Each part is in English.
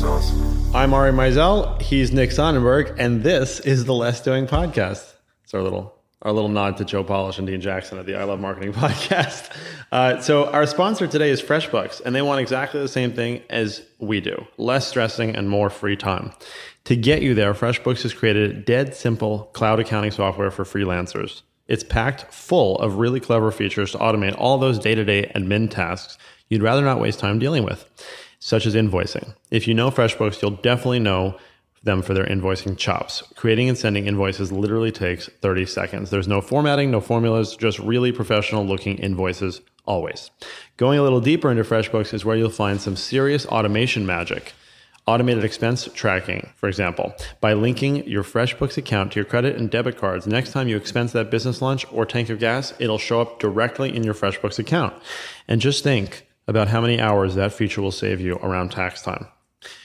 I'm Ari Meisel. He's Nick Sonnenberg, and this is the Less Doing podcast. It's our little our little nod to Joe Polish and Dean Jackson at the I Love Marketing podcast. Uh, so our sponsor today is FreshBooks, and they want exactly the same thing as we do: less stressing and more free time. To get you there, FreshBooks has created dead simple cloud accounting software for freelancers. It's packed full of really clever features to automate all those day to day admin tasks you'd rather not waste time dealing with, such as invoicing. If you know FreshBooks, you'll definitely know them for their invoicing chops. Creating and sending invoices literally takes 30 seconds. There's no formatting, no formulas, just really professional looking invoices always. Going a little deeper into FreshBooks is where you'll find some serious automation magic. Automated expense tracking, for example, by linking your FreshBooks account to your credit and debit cards. Next time you expense that business lunch or tank of gas, it'll show up directly in your FreshBooks account. And just think about how many hours that feature will save you around tax time.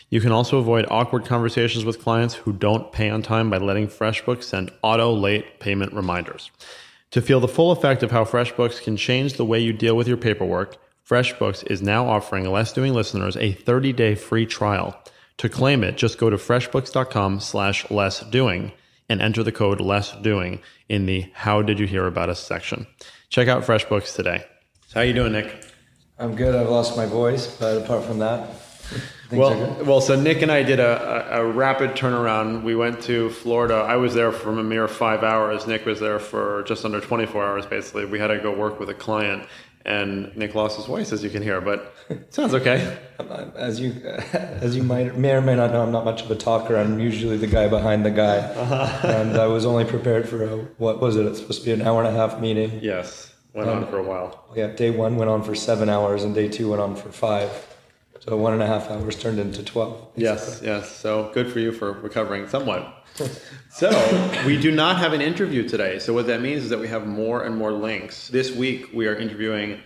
You can also avoid awkward conversations with clients who don't pay on time by letting FreshBooks send auto late payment reminders. To feel the full effect of how FreshBooks can change the way you deal with your paperwork, FreshBooks is now offering Less Doing listeners a 30-day free trial. To claim it, just go to freshbooks.com slash less doing and enter the code less doing in the how did you hear about us section. Check out FreshBooks today. So how you doing, Nick? I'm good. I've lost my voice, but apart from that, well, well, so Nick and I did a, a, a, rapid turnaround. We went to Florida. I was there for a mere five hours. Nick was there for just under 24 hours, basically. We had to go work with a client, and Nick lost his voice, as you can hear, but sounds okay. As you, as you might may or may not know, I'm not much of a talker. I'm usually the guy behind the guy, uh-huh. and I was only prepared for a, what was it? It's supposed to be an hour and a half meeting. Yes went on for a while. Yeah, day one went on for seven hours, and day two went on for five. So one and a half hours turned into twelve. Yes, yes. So good for you for recovering somewhat. so we do not have an interview today. So what that means is that we have more and more links. This week we are interviewing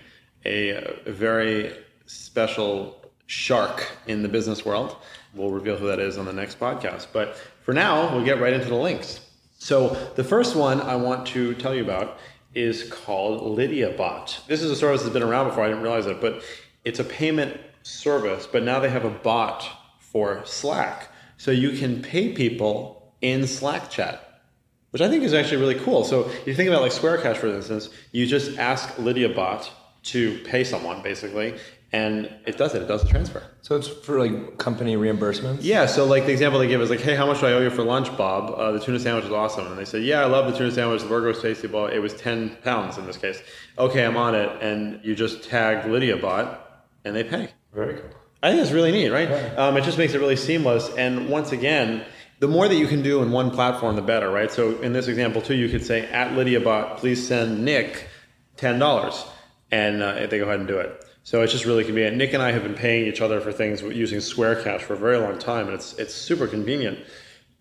a, a very special shark in the business world. We'll reveal who that is on the next podcast. But for now, we'll get right into the links. So the first one I want to tell you about is called LydiaBot. This is a service that's been around before, I didn't realize it, but it's a payment service, but now they have a bot for Slack. So you can pay people in Slack chat, which I think is actually really cool. So if you think about like Square Cash, for instance, you just ask LydiaBot to pay someone basically, and it does it. It does the transfer. So it's for like company reimbursements. Yeah. So like the example they give is like, hey, how much do I owe you for lunch, Bob? Uh, the tuna sandwich is awesome, and they said, yeah, I love the tuna sandwich. The burger was tasty, but it was ten pounds in this case. Okay, I'm on it, and you just tag LydiaBot, and they pay. Very cool. I think it's really neat, right? Um, it just makes it really seamless. And once again, the more that you can do in one platform, the better, right? So in this example too, you could say at LydiaBot, please send Nick ten dollars, and uh, they go ahead and do it. So it's just really convenient. Nick and I have been paying each other for things using Square Cash for a very long time, and it's it's super convenient.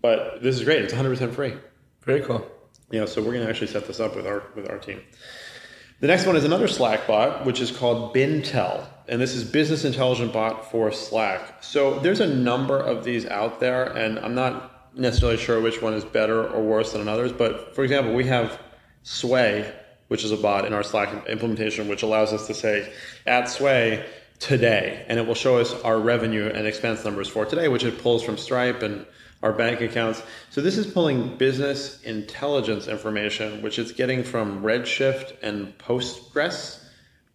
But this is great. It's 100% free. Very cool. Yeah, so we're going to actually set this up with our with our team. The next one is another Slack bot, which is called Bintel, and this is business intelligent bot for Slack. So there's a number of these out there, and I'm not necessarily sure which one is better or worse than others. But for example, we have Sway, which is a bot in our Slack implementation, which allows us to say at Sway today, and it will show us our revenue and expense numbers for today, which it pulls from Stripe and our bank accounts. So this is pulling business intelligence information, which it's getting from Redshift and Postgres,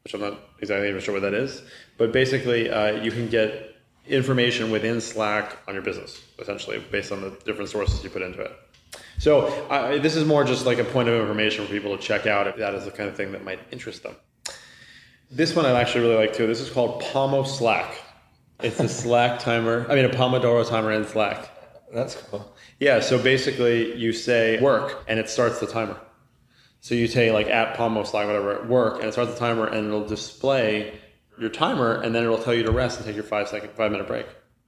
which I'm not exactly even sure what that is. But basically, uh, you can get information within Slack on your business, essentially, based on the different sources you put into it. So uh, this is more just like a point of information for people to check out if that is the kind of thing that might interest them. This one I actually really like too. This is called Pomoslack. It's a Slack timer. I mean, a Pomodoro timer in Slack. That's cool. Yeah. So basically, you say work, and it starts the timer. So you say like at Pomoslack whatever work, and it starts the timer, and it'll display your timer, and then it'll tell you to rest and take your five second, five minute break.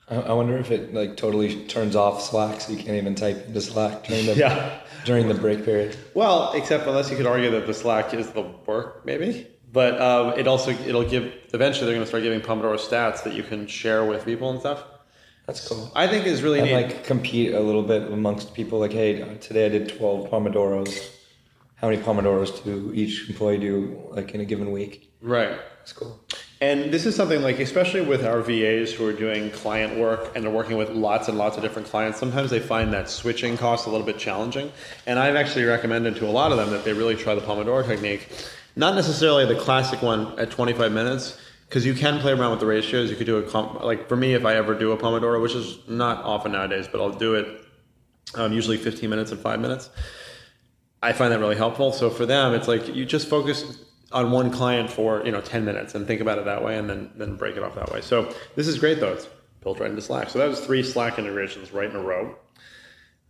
I wonder if it like totally turns off Slack, so you can't even type into Slack during the yeah. during the break period. Well, except unless you could argue that the Slack is the work, maybe. But um, it also it'll give eventually they're going to start giving Pomodoro stats that you can share with people and stuff. That's cool. I think is really and neat. like compete a little bit amongst people. Like, hey, today I did twelve Pomodoros. How many Pomodoros do each employee do like in a given week? Right. That's cool. And this is something like, especially with our VAs who are doing client work and they're working with lots and lots of different clients, sometimes they find that switching cost a little bit challenging. And I've actually recommended to a lot of them that they really try the Pomodoro technique. Not necessarily the classic one at 25 minutes, because you can play around with the ratios. You could do a, comp, like for me, if I ever do a Pomodoro, which is not often nowadays, but I'll do it um, usually 15 minutes and five minutes. I find that really helpful. So for them, it's like you just focus on one client for you know 10 minutes and think about it that way and then then break it off that way. So this is great though. It's built right into Slack. So that was three Slack integrations right in a row.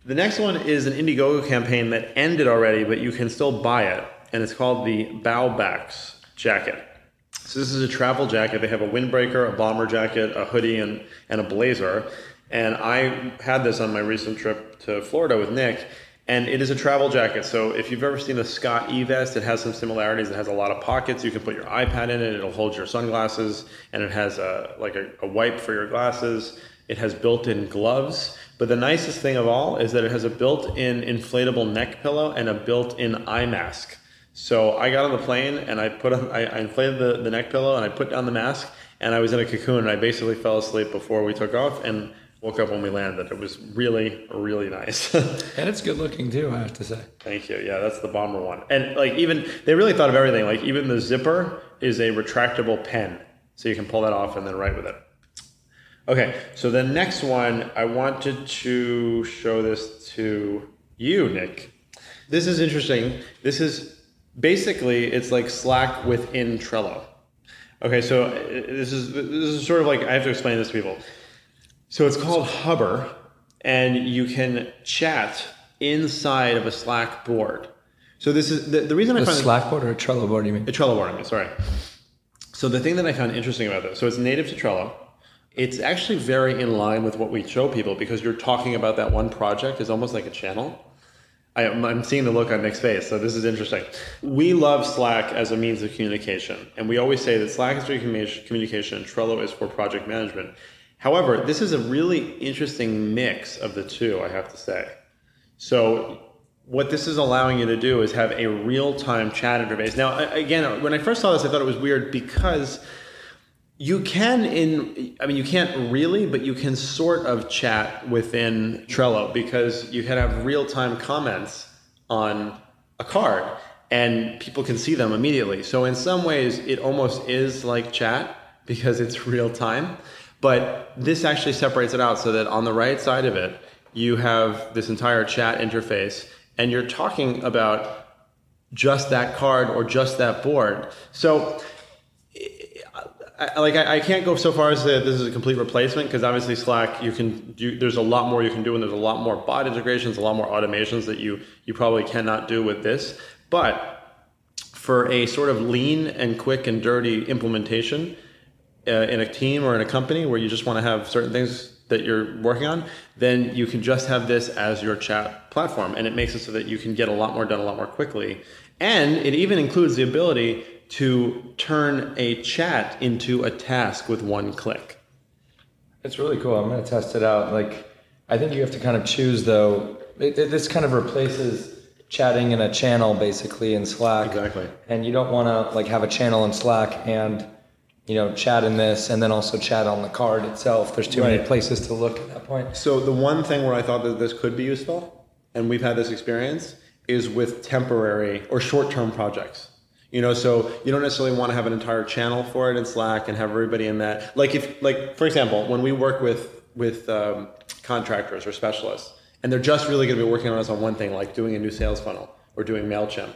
The next one is an Indiegogo campaign that ended already, but you can still buy it, and it's called the BauBax jacket. So this is a travel jacket. They have a windbreaker, a bomber jacket, a hoodie, and, and a blazer. And I had this on my recent trip to Florida with Nick, and it is a travel jacket. So if you've ever seen the Scott E vest, it has some similarities. It has a lot of pockets. You can put your iPad in it. It'll hold your sunglasses, and it has a like a, a wipe for your glasses. It has built-in gloves. But the nicest thing of all is that it has a built-in inflatable neck pillow and a built-in eye mask. So I got on the plane and I put on, I, I inflated the, the neck pillow and I put down the mask and I was in a cocoon and I basically fell asleep before we took off and woke up when we landed. It was really, really nice. and it's good looking too, I have to say. Thank you. Yeah, that's the bomber one. And like even they really thought of everything. Like even the zipper is a retractable pen. So you can pull that off and then write with it. Okay, so the next one, I wanted to show this to you, Nick. This is interesting. This is basically it's like Slack within Trello. Okay, so uh, this is this is sort of like I have to explain this to people. So it's called Hubbr, and you can chat inside of a Slack board. So this is the, the reason I a find Slack board or a Trello board. You mean a Trello board? I mean, sorry. So the thing that I found interesting about this, so it's native to Trello. It's actually very in line with what we show people because you're talking about that one project is almost like a channel. I, am seeing the look on Nick's face, so this is interesting. We love Slack as a means of communication, and we always say that Slack is for communication Trello is for project management. However, this is a really interesting mix of the two, I have to say. So, what this is allowing you to do is have a real time chat interface. Now, again, when I first saw this, I thought it was weird because you can in i mean you can't really but you can sort of chat within trello because you can have real-time comments on a card and people can see them immediately so in some ways it almost is like chat because it's real time but this actually separates it out so that on the right side of it you have this entire chat interface and you're talking about just that card or just that board so like I, I, can't go so far as that this is a complete replacement because obviously Slack you can do there's a lot more you can do and there's a lot more bot integrations, a lot more automations that you you probably cannot do with this. But for a sort of lean and quick and dirty implementation uh, in a team or in a company where you just want to have certain things that you're working on, then you can just have this as your chat platform, and it makes it so that you can get a lot more done a lot more quickly. And it even includes the ability to turn a chat into a task with one click. It's really cool. I'm going to test it out. Like, I think you have to kind of choose though. It, it, this kind of replaces chatting in a channel basically in Slack. Exactly. And you don't want to like have a channel in Slack and you know chat in this and then also chat on the card itself. There's too right. many places to look at that point. So the one thing where I thought that this could be useful, and we've had this experience, is with temporary or short-term projects. You know, so you don't necessarily want to have an entire channel for it in Slack and have everybody in that. Like if, like for example, when we work with with um, contractors or specialists, and they're just really going to be working on us on one thing, like doing a new sales funnel or doing Mailchimp.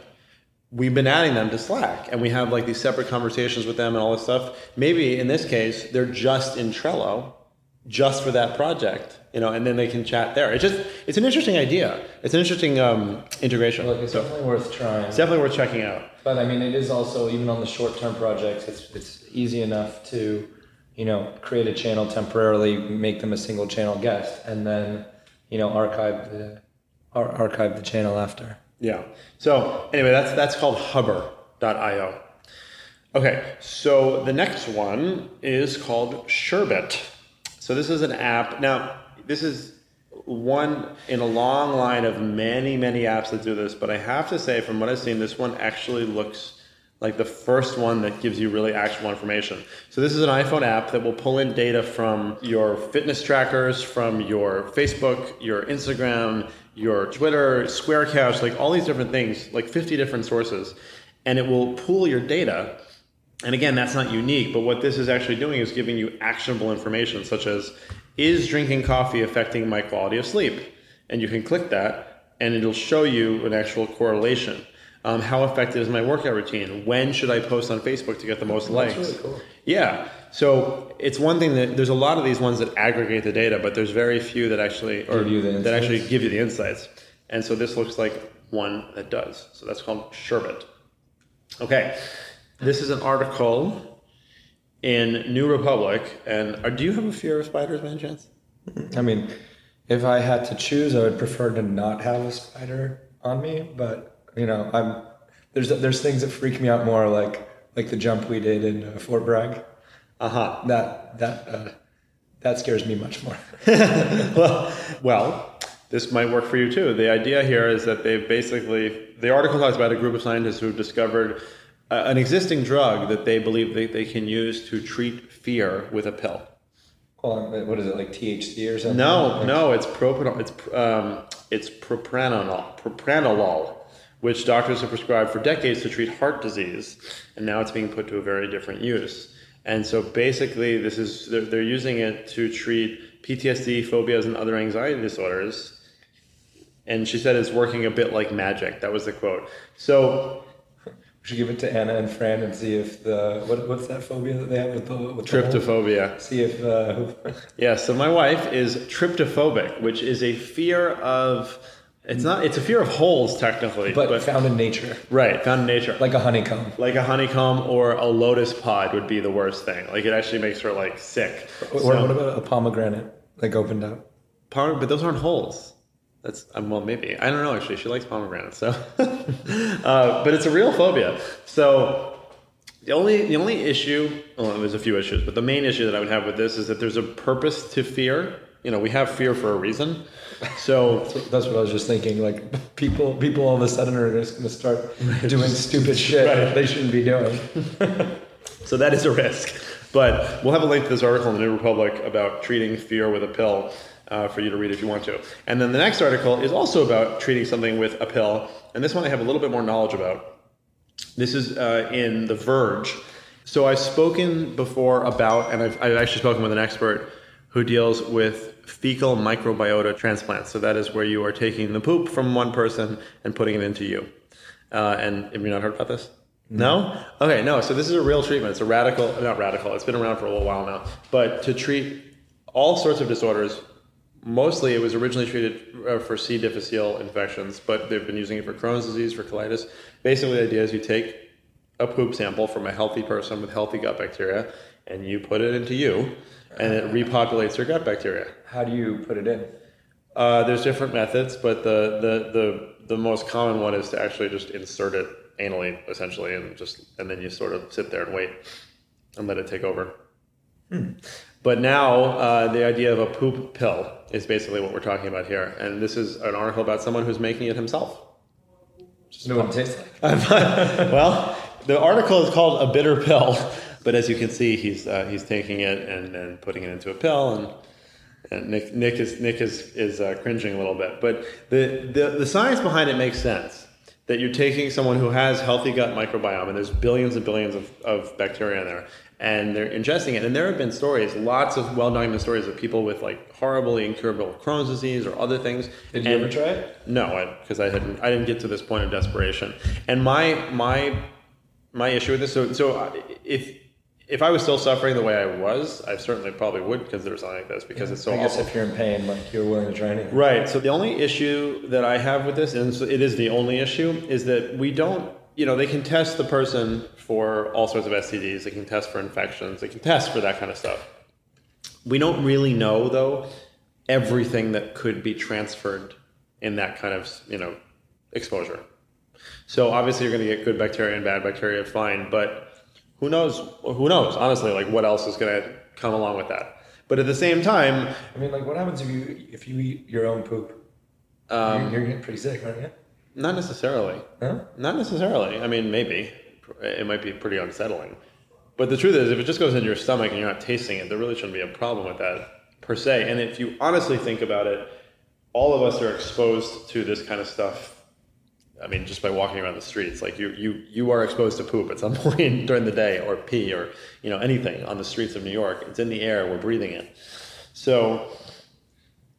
We've been adding them to Slack, and we have like these separate conversations with them and all this stuff. Maybe in this case, they're just in Trello, just for that project, you know, and then they can chat there. It's just it's an interesting idea. It's an interesting um, integration. Look, it's so, definitely worth trying. It's definitely worth checking out. But I mean, it is also even on the short term projects, it's it's easy enough to, you know, create a channel temporarily, make them a single channel guest, and then, you know, archive the ar- archive the channel after. Yeah. So anyway, that's that's called Hubbr.io. Okay, so the next one is called Sherbit. So this is an app. Now, this is one in a long line of many, many apps that do this, but I have to say, from what I've seen, this one actually looks like the first one that gives you really actionable information. So this is an iPhone app that will pull in data from your fitness trackers, from your Facebook, your Instagram, your Twitter, Square Cash, like all these different things, like 50 different sources, and it will pool your data. And again, that's not unique, but what this is actually doing is giving you actionable information, such as is drinking coffee affecting my quality of sleep? And you can click that, and it'll show you an actual correlation. Um, how effective is my workout routine? When should I post on Facebook to get the most likes? That's really cool. Yeah. So it's one thing that there's a lot of these ones that aggregate the data, but there's very few that actually or Give you the that actually give you the insights. And so this looks like one that does. So that's called Sherbit. Okay. This is an article in New Republic. And uh, do you have a fear of spiders by any chance? I mean, if I had to choose, I would prefer to not have a spider on me. But you know, I'm there's there's things that freak me out more, like like the jump we did in uh, Fort Bragg. Uh huh. That that uh, that scares me much more. well, well, this might work for you too. The idea here is that they've basically, the article talks about a group of scientists who've discovered uh, an existing drug that they believe they, they can use to treat fear with a pill. well, what is it like THC or something? No, no, it's propanol. It's um, it's propranolol, propranolol, which doctors have prescribed for decades to treat heart disease, and now it's being put to a very different use. And so basically, this is they're, they're using it to treat PTSD, phobias, and other anxiety disorders. And she said it's working a bit like magic. That was the quote. So We should give it to Anna and Fran and see if the what, what's that phobia that they have with the with the hole? See if uh, Yeah, so my wife is trypophobic, which is a fear of it's not it's a fear of holes technically, but, found in nature, right, found in nature. like a honeycomb. like a honeycomb or a lotus pod would be the worst thing. Like it actually makes her like sick. Or So- what about a pomegranate like opened up? Pom- but those aren't holes. That's um, well, maybe I don't know. Actually, she likes pomegranates, so. uh, but it's a real phobia. So the only the only issue, well, there's a few issues, but the main issue that I would have with this is that there's a purpose to fear. You know, we have fear for a reason. So That's what I was just thinking. Like people, people all of a sudden are just going to start doing stupid shit Right. that they shouldn't be doing. So that is a risk. But we'll have a link to this article in the New Republic about treating fear with a pill uh, for you to read if you want to. And then the next article is also about treating something with a pill. And this one I have a little bit more knowledge about. This is uh, in The Verge. So I've spoken before about, and I've, I've actually spoken with an expert who deals with fecal microbiota transplants. So that is where you are taking the poop from one person and putting it into you. Uh, and have you not heard about this? No? Okay, no. So this is a real treatment. It's a radical, not radical, it's been around for a little while now. But to treat all sorts of disorders, mostly it was originally treated uh, for C. difficile infections, but they've been using it for Crohn's disease, for colitis. Basically, the idea is you take a poop sample from a healthy person with healthy gut bacteria and you put it into you, and it repopulates your gut bacteria. How do you put it in? Uh, there's different methods, but the, the, the, the most common one is to actually just insert it anally, essentially, and just and then you sort of sit there and wait and let it take over. But now uh, the idea of a poop pill is basically what we're talking about here, and this is an article about someone who's making it himself. Just what it tastes like. well, the article is called "A Bitter Pill," but as you can see, he's uh, he's taking it and then putting it into a pill, and, and Nick Nick is Nick is is uh, cringing a little bit. But the, the the science behind it makes sense. That you're taking someone who has healthy gut microbiome, and there's billions and billions of, of bacteria in there, and they're ingesting it. And there have been stories, lots of well documented stories of people with like horribly incurable Crohn's disease or other things. Did you And- ever try it? no, because I, hadn't. I didn't get to this point of desperation. And my my my issue with this. So so if if I was still suffering the way I was, I certainly probably would consider something like this because it's so I guess awful. if you're in pain, like you're willing to try anything. Right. So the only issue that I have with this, and it is the only issue, is that we don't. You know, they can test the person for all sorts of STDs. They can test for infections. They can test for that kind of stuff. We don't really know though everything that could be transferred in that kind of you know exposure. So obviously you're going to get good bacteria and bad bacteria, fine. But who knows? Who knows? Honestly, like what else is going to come along with that? But at the same time, I mean, like, what happens if you if you eat your own poop? um, you're, you're getting pretty sick, aren't you? not necessarily. Huh? Not necessarily. I mean, maybe. it might be pretty unsettling. But the truth is, if it just goes into your stomach and you're not tasting it, there really shouldn't be a problem with that per se. And if you honestly think about it, all of us are exposed to this kind of stuff. I mean, just by walking around the streets, like you, you, you are exposed to poop at some point during the day, or pee, or you know anything on the streets of New York. It's in the air. We're breathing it. So,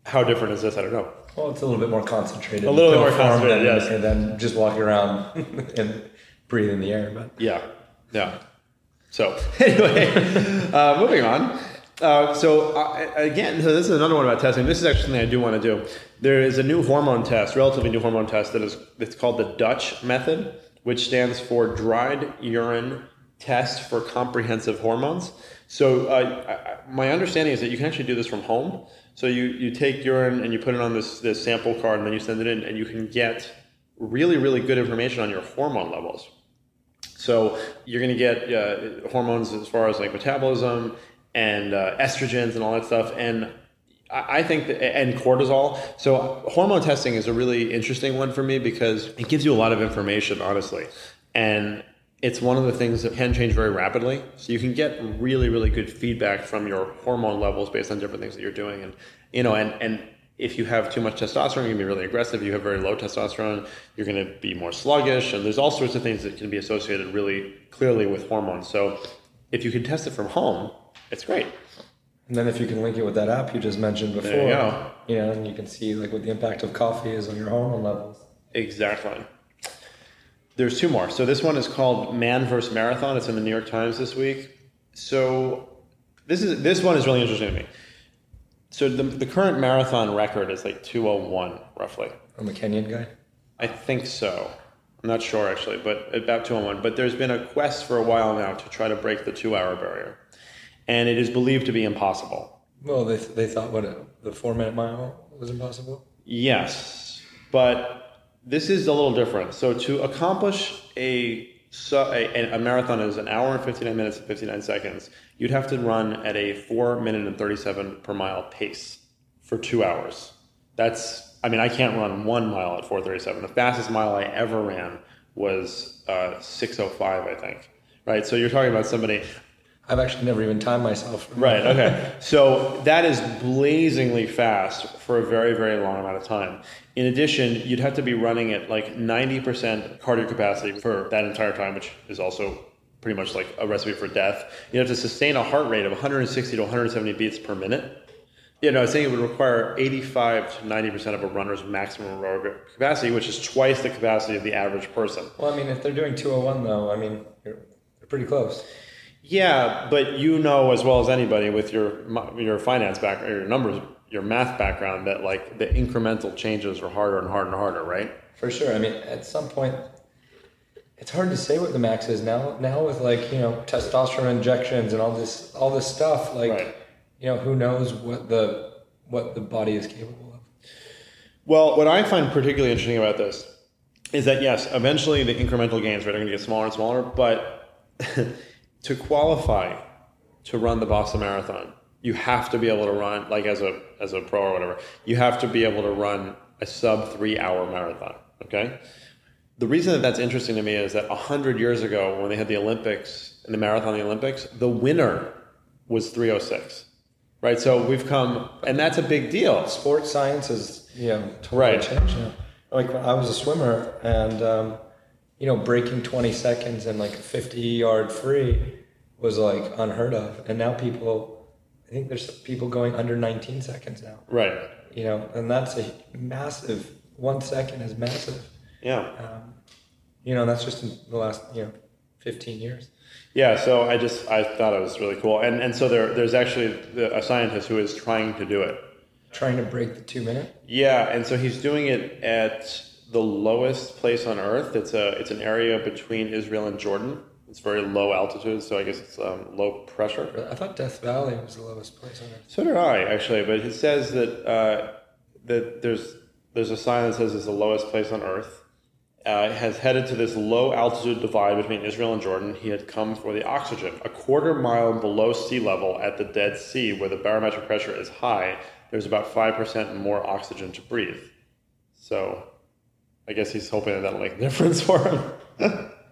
how different is this? I don't know. Well, it's a little bit more concentrated. A little bit more concentrated, than- yes. And then just walking around and breathing the air. But Yeah, yeah. So anyway, uh, moving on. Uh, so uh, again, so this is another one about testing. This is actually something I do want to do. There is a new hormone test, relatively new hormone test that is it's called the Dutch method, which stands for dried urine test for comprehensive hormones. So uh, I- my understanding is that you can actually do this from home. So you, you take urine and you put it on this, this sample card and then you send it in and you can get really, really good information on your hormone levels. So you're going to get uh, hormones as far as like metabolism and uh, estrogens and all that stuff. And I think that, and cortisol. So hormone testing is a really interesting one for me because it gives you a lot of information, honestly. And it's one of the things that can change very rapidly. So you can get really, really good feedback from your hormone levels based on different things that you're doing. And, you know, and, and if you have too much testosterone, you're gonna be really aggressive. If you have very low testosterone, you're gonna be more sluggish. And there's all sorts of things that can be associated really clearly with hormones. So if you can test it from home, it's great. and then if you can link it with that app you just mentioned before, There you go. you know, and you can see like what the impact of coffee is on your hormone levels. Exactly. There's two more. So this one is called Man vs. Marathon. It's in the New York Times this week. So this is this one is really interesting to me. So the, the current marathon record is like 201 roughly. I'm a Kenyan guy. I think so. I'm not sure actually, but about 201. But there's been a quest for a while now to try to break the two hour barrier. And it is believed to be impossible. Well, they, they thought what the four minute mile was impossible. Yes, but this is a little different. So to accomplish a su- a, a marathon is an hour and 59 minutes and 59 seconds. You'd have to run at a four minute and 37 per mile pace for two hours. That's, I mean, I can't run one mile at 437. The fastest mile I ever ran was uh, 605, I think. Right. So you're talking about somebody, I've actually never even timed myself. Right. Okay. So that is blazingly fast for a very, very long amount of time. In addition, you'd have to be running at like 90% cardio capacity for that entire time, which is also pretty much like a recipe for death. You have to sustain a heart rate of 160 to 170 beats per minute. You know, I was saying it would require 85 to 90% of a runner's maximum aerobic capacity, which is twice the capacity of the average person. Well, I mean, if they're doing 201 though, I mean, you're, they're pretty close. Yeah, but you know as well as anybody with your your finance background, your numbers, your math background, that like the incremental changes are harder and harder and harder, right? For sure. I mean, at some point, it's hard to say what the max is now. Now with like you know testosterone injections and all this all this stuff, like Right. you know who knows what the what the body is capable of. Well, what I find particularly interesting about this is that yes, eventually the incremental gains right, are going to get smaller and smaller, but to qualify to run the Boston Marathon, you have to be able to run like as a as a pro or whatever. You have to be able to run a sub three hour marathon. Okay. The reason that that's interesting to me is that hundred years ago, when they had the Olympics and the marathon, the Olympics, the winner was three oh six. Right. So we've come, and that's a big deal. Sports science is yeah, know totally Right. changed now. Like when I was a swimmer and um, you know breaking 20 seconds and like a 50 yard free was like unheard of, and now people. I think there's people going under 19 seconds now. Right. You know, and that's a massive. One second is massive. Yeah. Um, you know, that's just in the last you know 15 years. Yeah, so I just I thought it was really cool, and and so there there's actually a scientist who is trying to do it. Trying to break the two minute. Yeah, and so he's doing it at the lowest place on Earth. It's a it's an area between Israel and Jordan. It's very low altitude, so I guess it's um, low pressure. I thought Death Valley was the lowest place on earth. So did I actually, but it says that uh, that there's there's a sign that says it's the lowest place on Earth. Uh, has headed to this low altitude divide between Israel and Jordan. He had come for the oxygen. A quarter mile below sea level at the Dead Sea, where the barometric pressure is high, there's about five percent more oxygen to breathe. So, I guess he's hoping that that'll make a difference for him.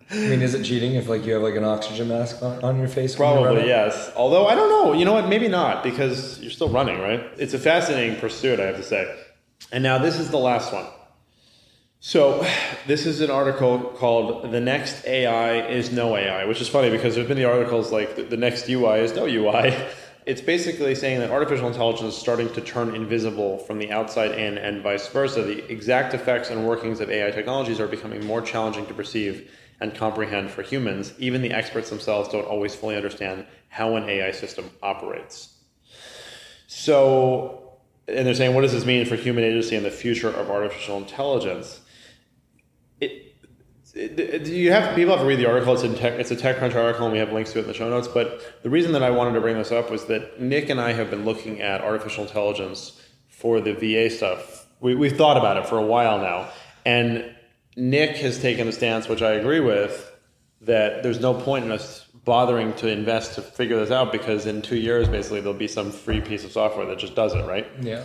I mean, is it cheating if like you have like an oxygen mask on, on your face? Probably yes. Although I don't know. You know what? Maybe not because you're still running, right? It's a fascinating pursuit, I have to say. And now this is the last one. So this is an article called "The Next AI Is No AI," which is funny because there's been the articles like "The- "The Next UI Is No UI." It's basically saying that artificial intelligence is starting to turn invisible from the outside in, and vice versa. The exact effects and workings of AI technologies are becoming more challenging to perceive and comprehend for humans. Even the experts themselves don't always fully understand how an AI system operates. So, and they're saying, what does this mean for human agency and the future of artificial intelligence? It, it, you have people have to read the article. It's in tech, it's a TechCrunch article, and we have links to it in the show notes. But the reason that I wanted to bring this up was that Nick and I have been looking at artificial intelligence for the VA stuff. We, we've thought about it for a while now, and Nick has taken a stance, which I agree with, that there's no point in us bothering to invest to figure this out because in two years, basically, there'll be some free piece of software that just does it, right? Yeah,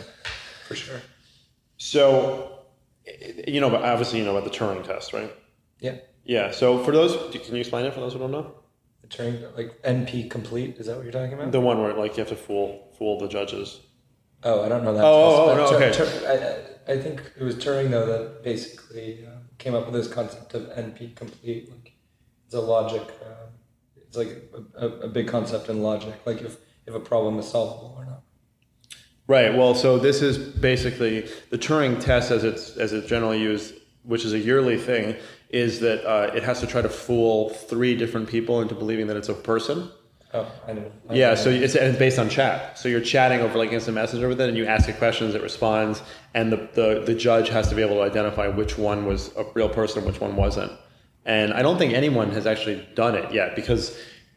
for sure. So, you know, but obviously, you know about the Turing test, right? Yeah. Yeah. So, for those, can you explain it for those who don't know? The Turing, like NP complete, is that what you're talking about? The one where like you have to fool fool the judges. oh, I don't know that. Oh, oh, test, oh, but no, Tur- okay. Tur- I, I, I think it was Turing though that basically uh, came up with this concept of NP complete. Like it's a logic. Uh, it's like a, a, a big concept in logic. Like if if a problem is solvable or not. Right. Well, so this is basically the Turing test, as it's as it's generally used, which is a yearly thing, is that uh, it has to try to fool three different people into believing that it's a person. Oh, I know. I Yeah, know. so it's, and it's based on chat. So you're chatting over like instant messenger with it, and you ask it questions, it responds, and the, the, the judge has to be able to identify which one was a real person and which one wasn't. And I don't think anyone has actually done it yet because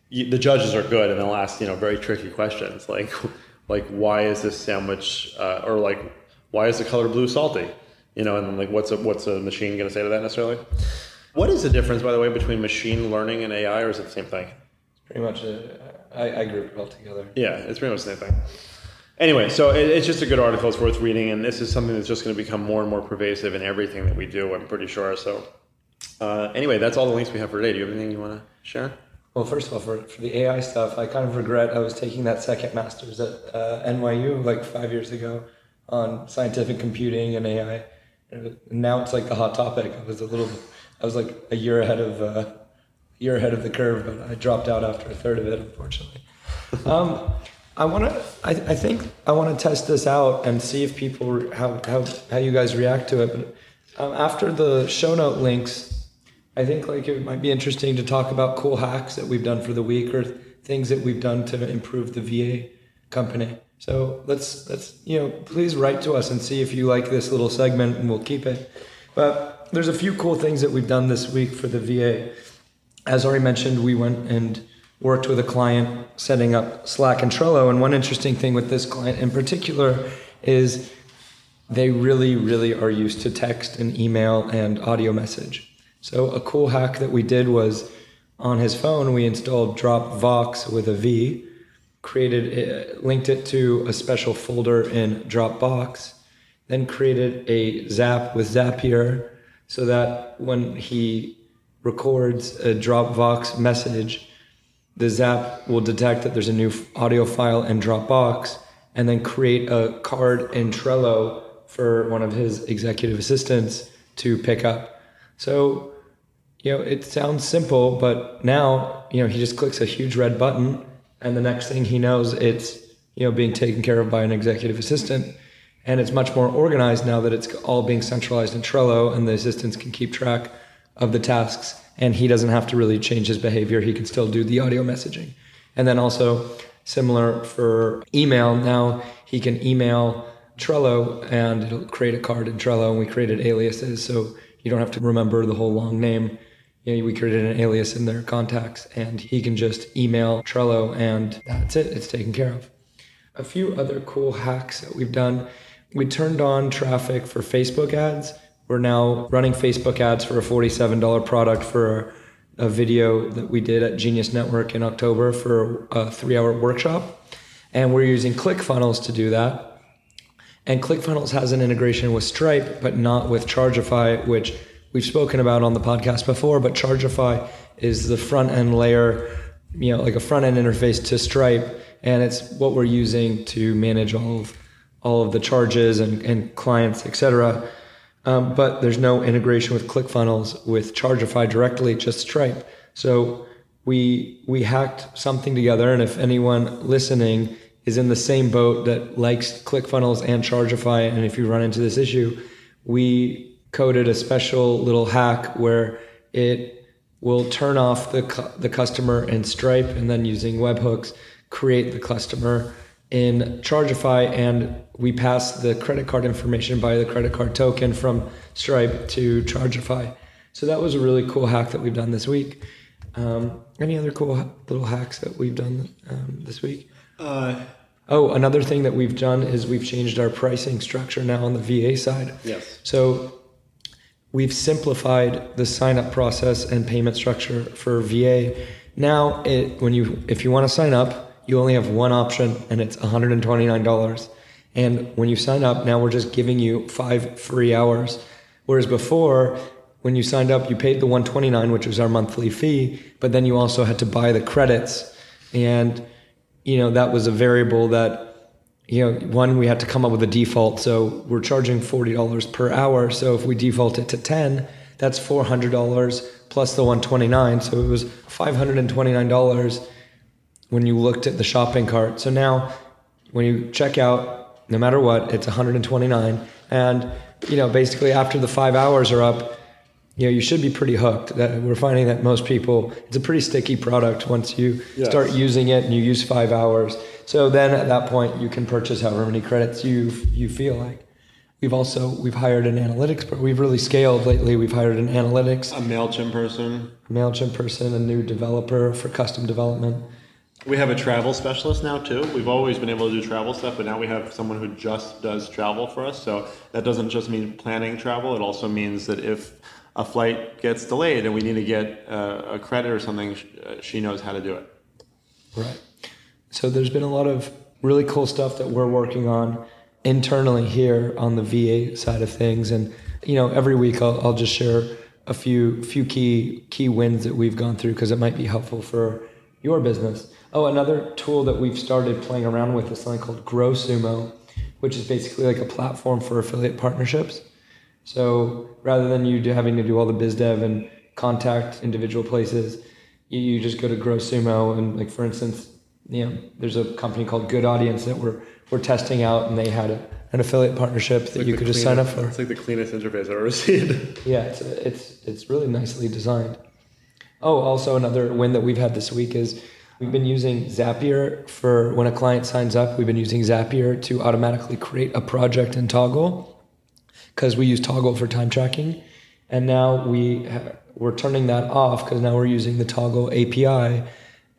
you, the judges are good and they'll ask you know very tricky questions like like why is this sandwich uh, or like why is the color blue salty? You know, and like what's a what's a machine going to say to that necessarily? What is the difference, by the way, between machine learning and AI, or is it the same thing? pretty much. A, I, I group it all together. Yeah, it's pretty much the same thing. Anyway, so it, it's just a good article. It's worth reading, and this is something that's just going to become more and more pervasive in everything that we do. I'm pretty sure. So, uh, anyway, that's all the links we have for today. Do you have anything you want to share? Well, first of all, for, for the AI stuff, I kind of regret I was taking that second master's at uh, NYU like five years ago on scientific computing and AI. And now it's like the hot topic. I was a little, I was like a year ahead of, uh, year ahead of the curve, but I dropped out after a third of it, unfortunately. Um, I want to, I, I think I want to test this out and see if people, how, how, how you guys react to it. But um, after the show note links, I think like it might be interesting to talk about cool hacks that we've done for the week or things that we've done to improve the VA company. So let's let's you know please write to us and see if you like this little segment and we'll keep it. But there's a few cool things that we've done this week for the VA. As already mentioned, we went and worked with a client setting up Slack and Trello. And one interesting thing with this client in particular is they really, really are used to text and email and audio message. So a cool hack that we did was on his phone, we installed Dropvox with a V, created, it, linked it to a special folder in Dropbox, then created a Zap with Zapier so that when he records a Dropbox message, the Zap will detect that there's a new audio file in Dropbox and then create a card in Trello for one of his executive assistants to pick up. So, you know, it sounds simple, but now, you know, he just clicks a huge red button and the next thing he knows, it's, you know, being taken care of by an executive assistant. And it's much more organized now that it's all being centralized in Trello and the assistants can keep track of the tasks and he doesn't have to really change his behavior. He can still do the audio messaging. And then also similar for email. Now he can email Trello and it'll create a card in Trello and we created aliases. So you don't have to remember the whole long name. You know, we created an alias in their contacts and he can just email Trello and that's it. It's taken care of. A few other cool hacks that we've done. We turned on traffic for Facebook ads. We're now running Facebook ads for a $47 product for a video that we did at Genius Network in October for a three hour workshop. And we're using ClickFunnels to do that. And ClickFunnels has an integration with Stripe, but not with Chargify, which we've spoken about on the podcast before, but Chargify is the front end layer, you know, like a front end interface to Stripe, and it's what we're using to manage all of all of the charges and, and clients, etc. Um, but there's no integration with ClickFunnels with Chargify directly, just Stripe. So we we hacked something together, and if anyone listening is in the same boat that likes ClickFunnels and Chargify, and if you run into this issue, we coded a special little hack where it will turn off the cu- the customer in Stripe, and then using webhooks create the customer in Chargify, and we pass the credit card information by the credit card token from Stripe to Chargify. So that was a really cool hack that we've done this week. Um, any other cool little hacks that we've done um, this week? Uh, oh, another thing that we've done is we've changed our pricing structure now on the VA side. Yes. So we've simplified the sign up process and payment structure for VA. Now, it, when you if you want to sign up, you only have one option, and it's $129. And when you sign up, now we're just giving you five free hours. Whereas before, when you signed up, you paid the 129, which was our monthly fee, but then you also had to buy the credits. And, you know, that was a variable that, you know, one, we had to come up with a default. So we're charging $40 per hour. So if we default it to 10, that's $400 plus the 129. So it was $529 when you looked at the shopping cart. So now when you check out, no matter what, it's 129. And, you know, basically after the five hours are up, you know, you should be pretty hooked. That we're finding that most people, it's a pretty sticky product once you yes. start using it and you use five hours. So then at that point, you can purchase however many credits you you feel like. We've also we've hired an analytics, but we've really scaled lately. We've hired an analytics, a Mailchimp person, a Mailchimp person, a new developer for custom development. We have a travel specialist now too. We've always been able to do travel stuff, but now we have someone who just does travel for us. So that doesn't just mean planning travel; it also means that if a flight gets delayed and we need to get uh, a credit or something, uh, she knows how to do it. Right. So there's been a lot of really cool stuff that we're working on internally here on the VA side of things, and you know, every week I'll, I'll just share a few few key key wins that we've gone through because it might be helpful for your business. Oh, another tool that we've started playing around with is something called GrowSumo, which is basically like a platform for affiliate partnerships. So rather than you having to do all the biz dev and contact individual places, you, you just go to GrowSumo and like for instance, you know, there's a company called Good Audience that we're we're testing out, and they had a, an affiliate partnership that like you could just sign up for. It's like the cleanest interface I've ever seen. yeah, it's it's it's really nicely designed. Oh, also another win that we've had this week is we've been using Zapier for when a client signs up. We've been using Zapier to automatically create a project in Toggl because we use Toggl for time tracking, and now we we're turning that off because now we're using the Toggl API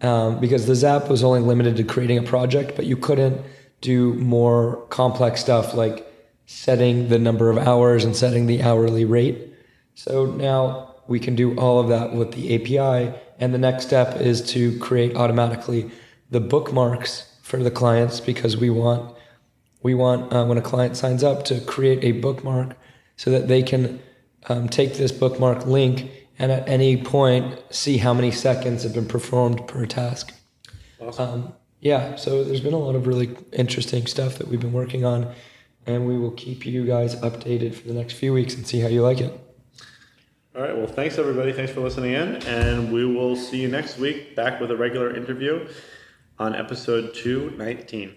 um, because the Zap was only limited to creating a project, but you couldn't do more complex stuff like setting the number of hours and setting the hourly rate. So now we can do all of that with the API. And the next step is to create automatically the bookmarks for the clients because we want we want uh, when a client signs up to create a bookmark so that they can um, take this bookmark link and at any point see how many seconds have been performed per task. Awesome. Um, yeah, so there's been a lot of really interesting stuff that we've been working on, and we will keep you guys updated for the next few weeks and see how you like it. All right. Well, thanks everybody. Thanks for listening in, and we will see you next week back with a regular interview on episode 219.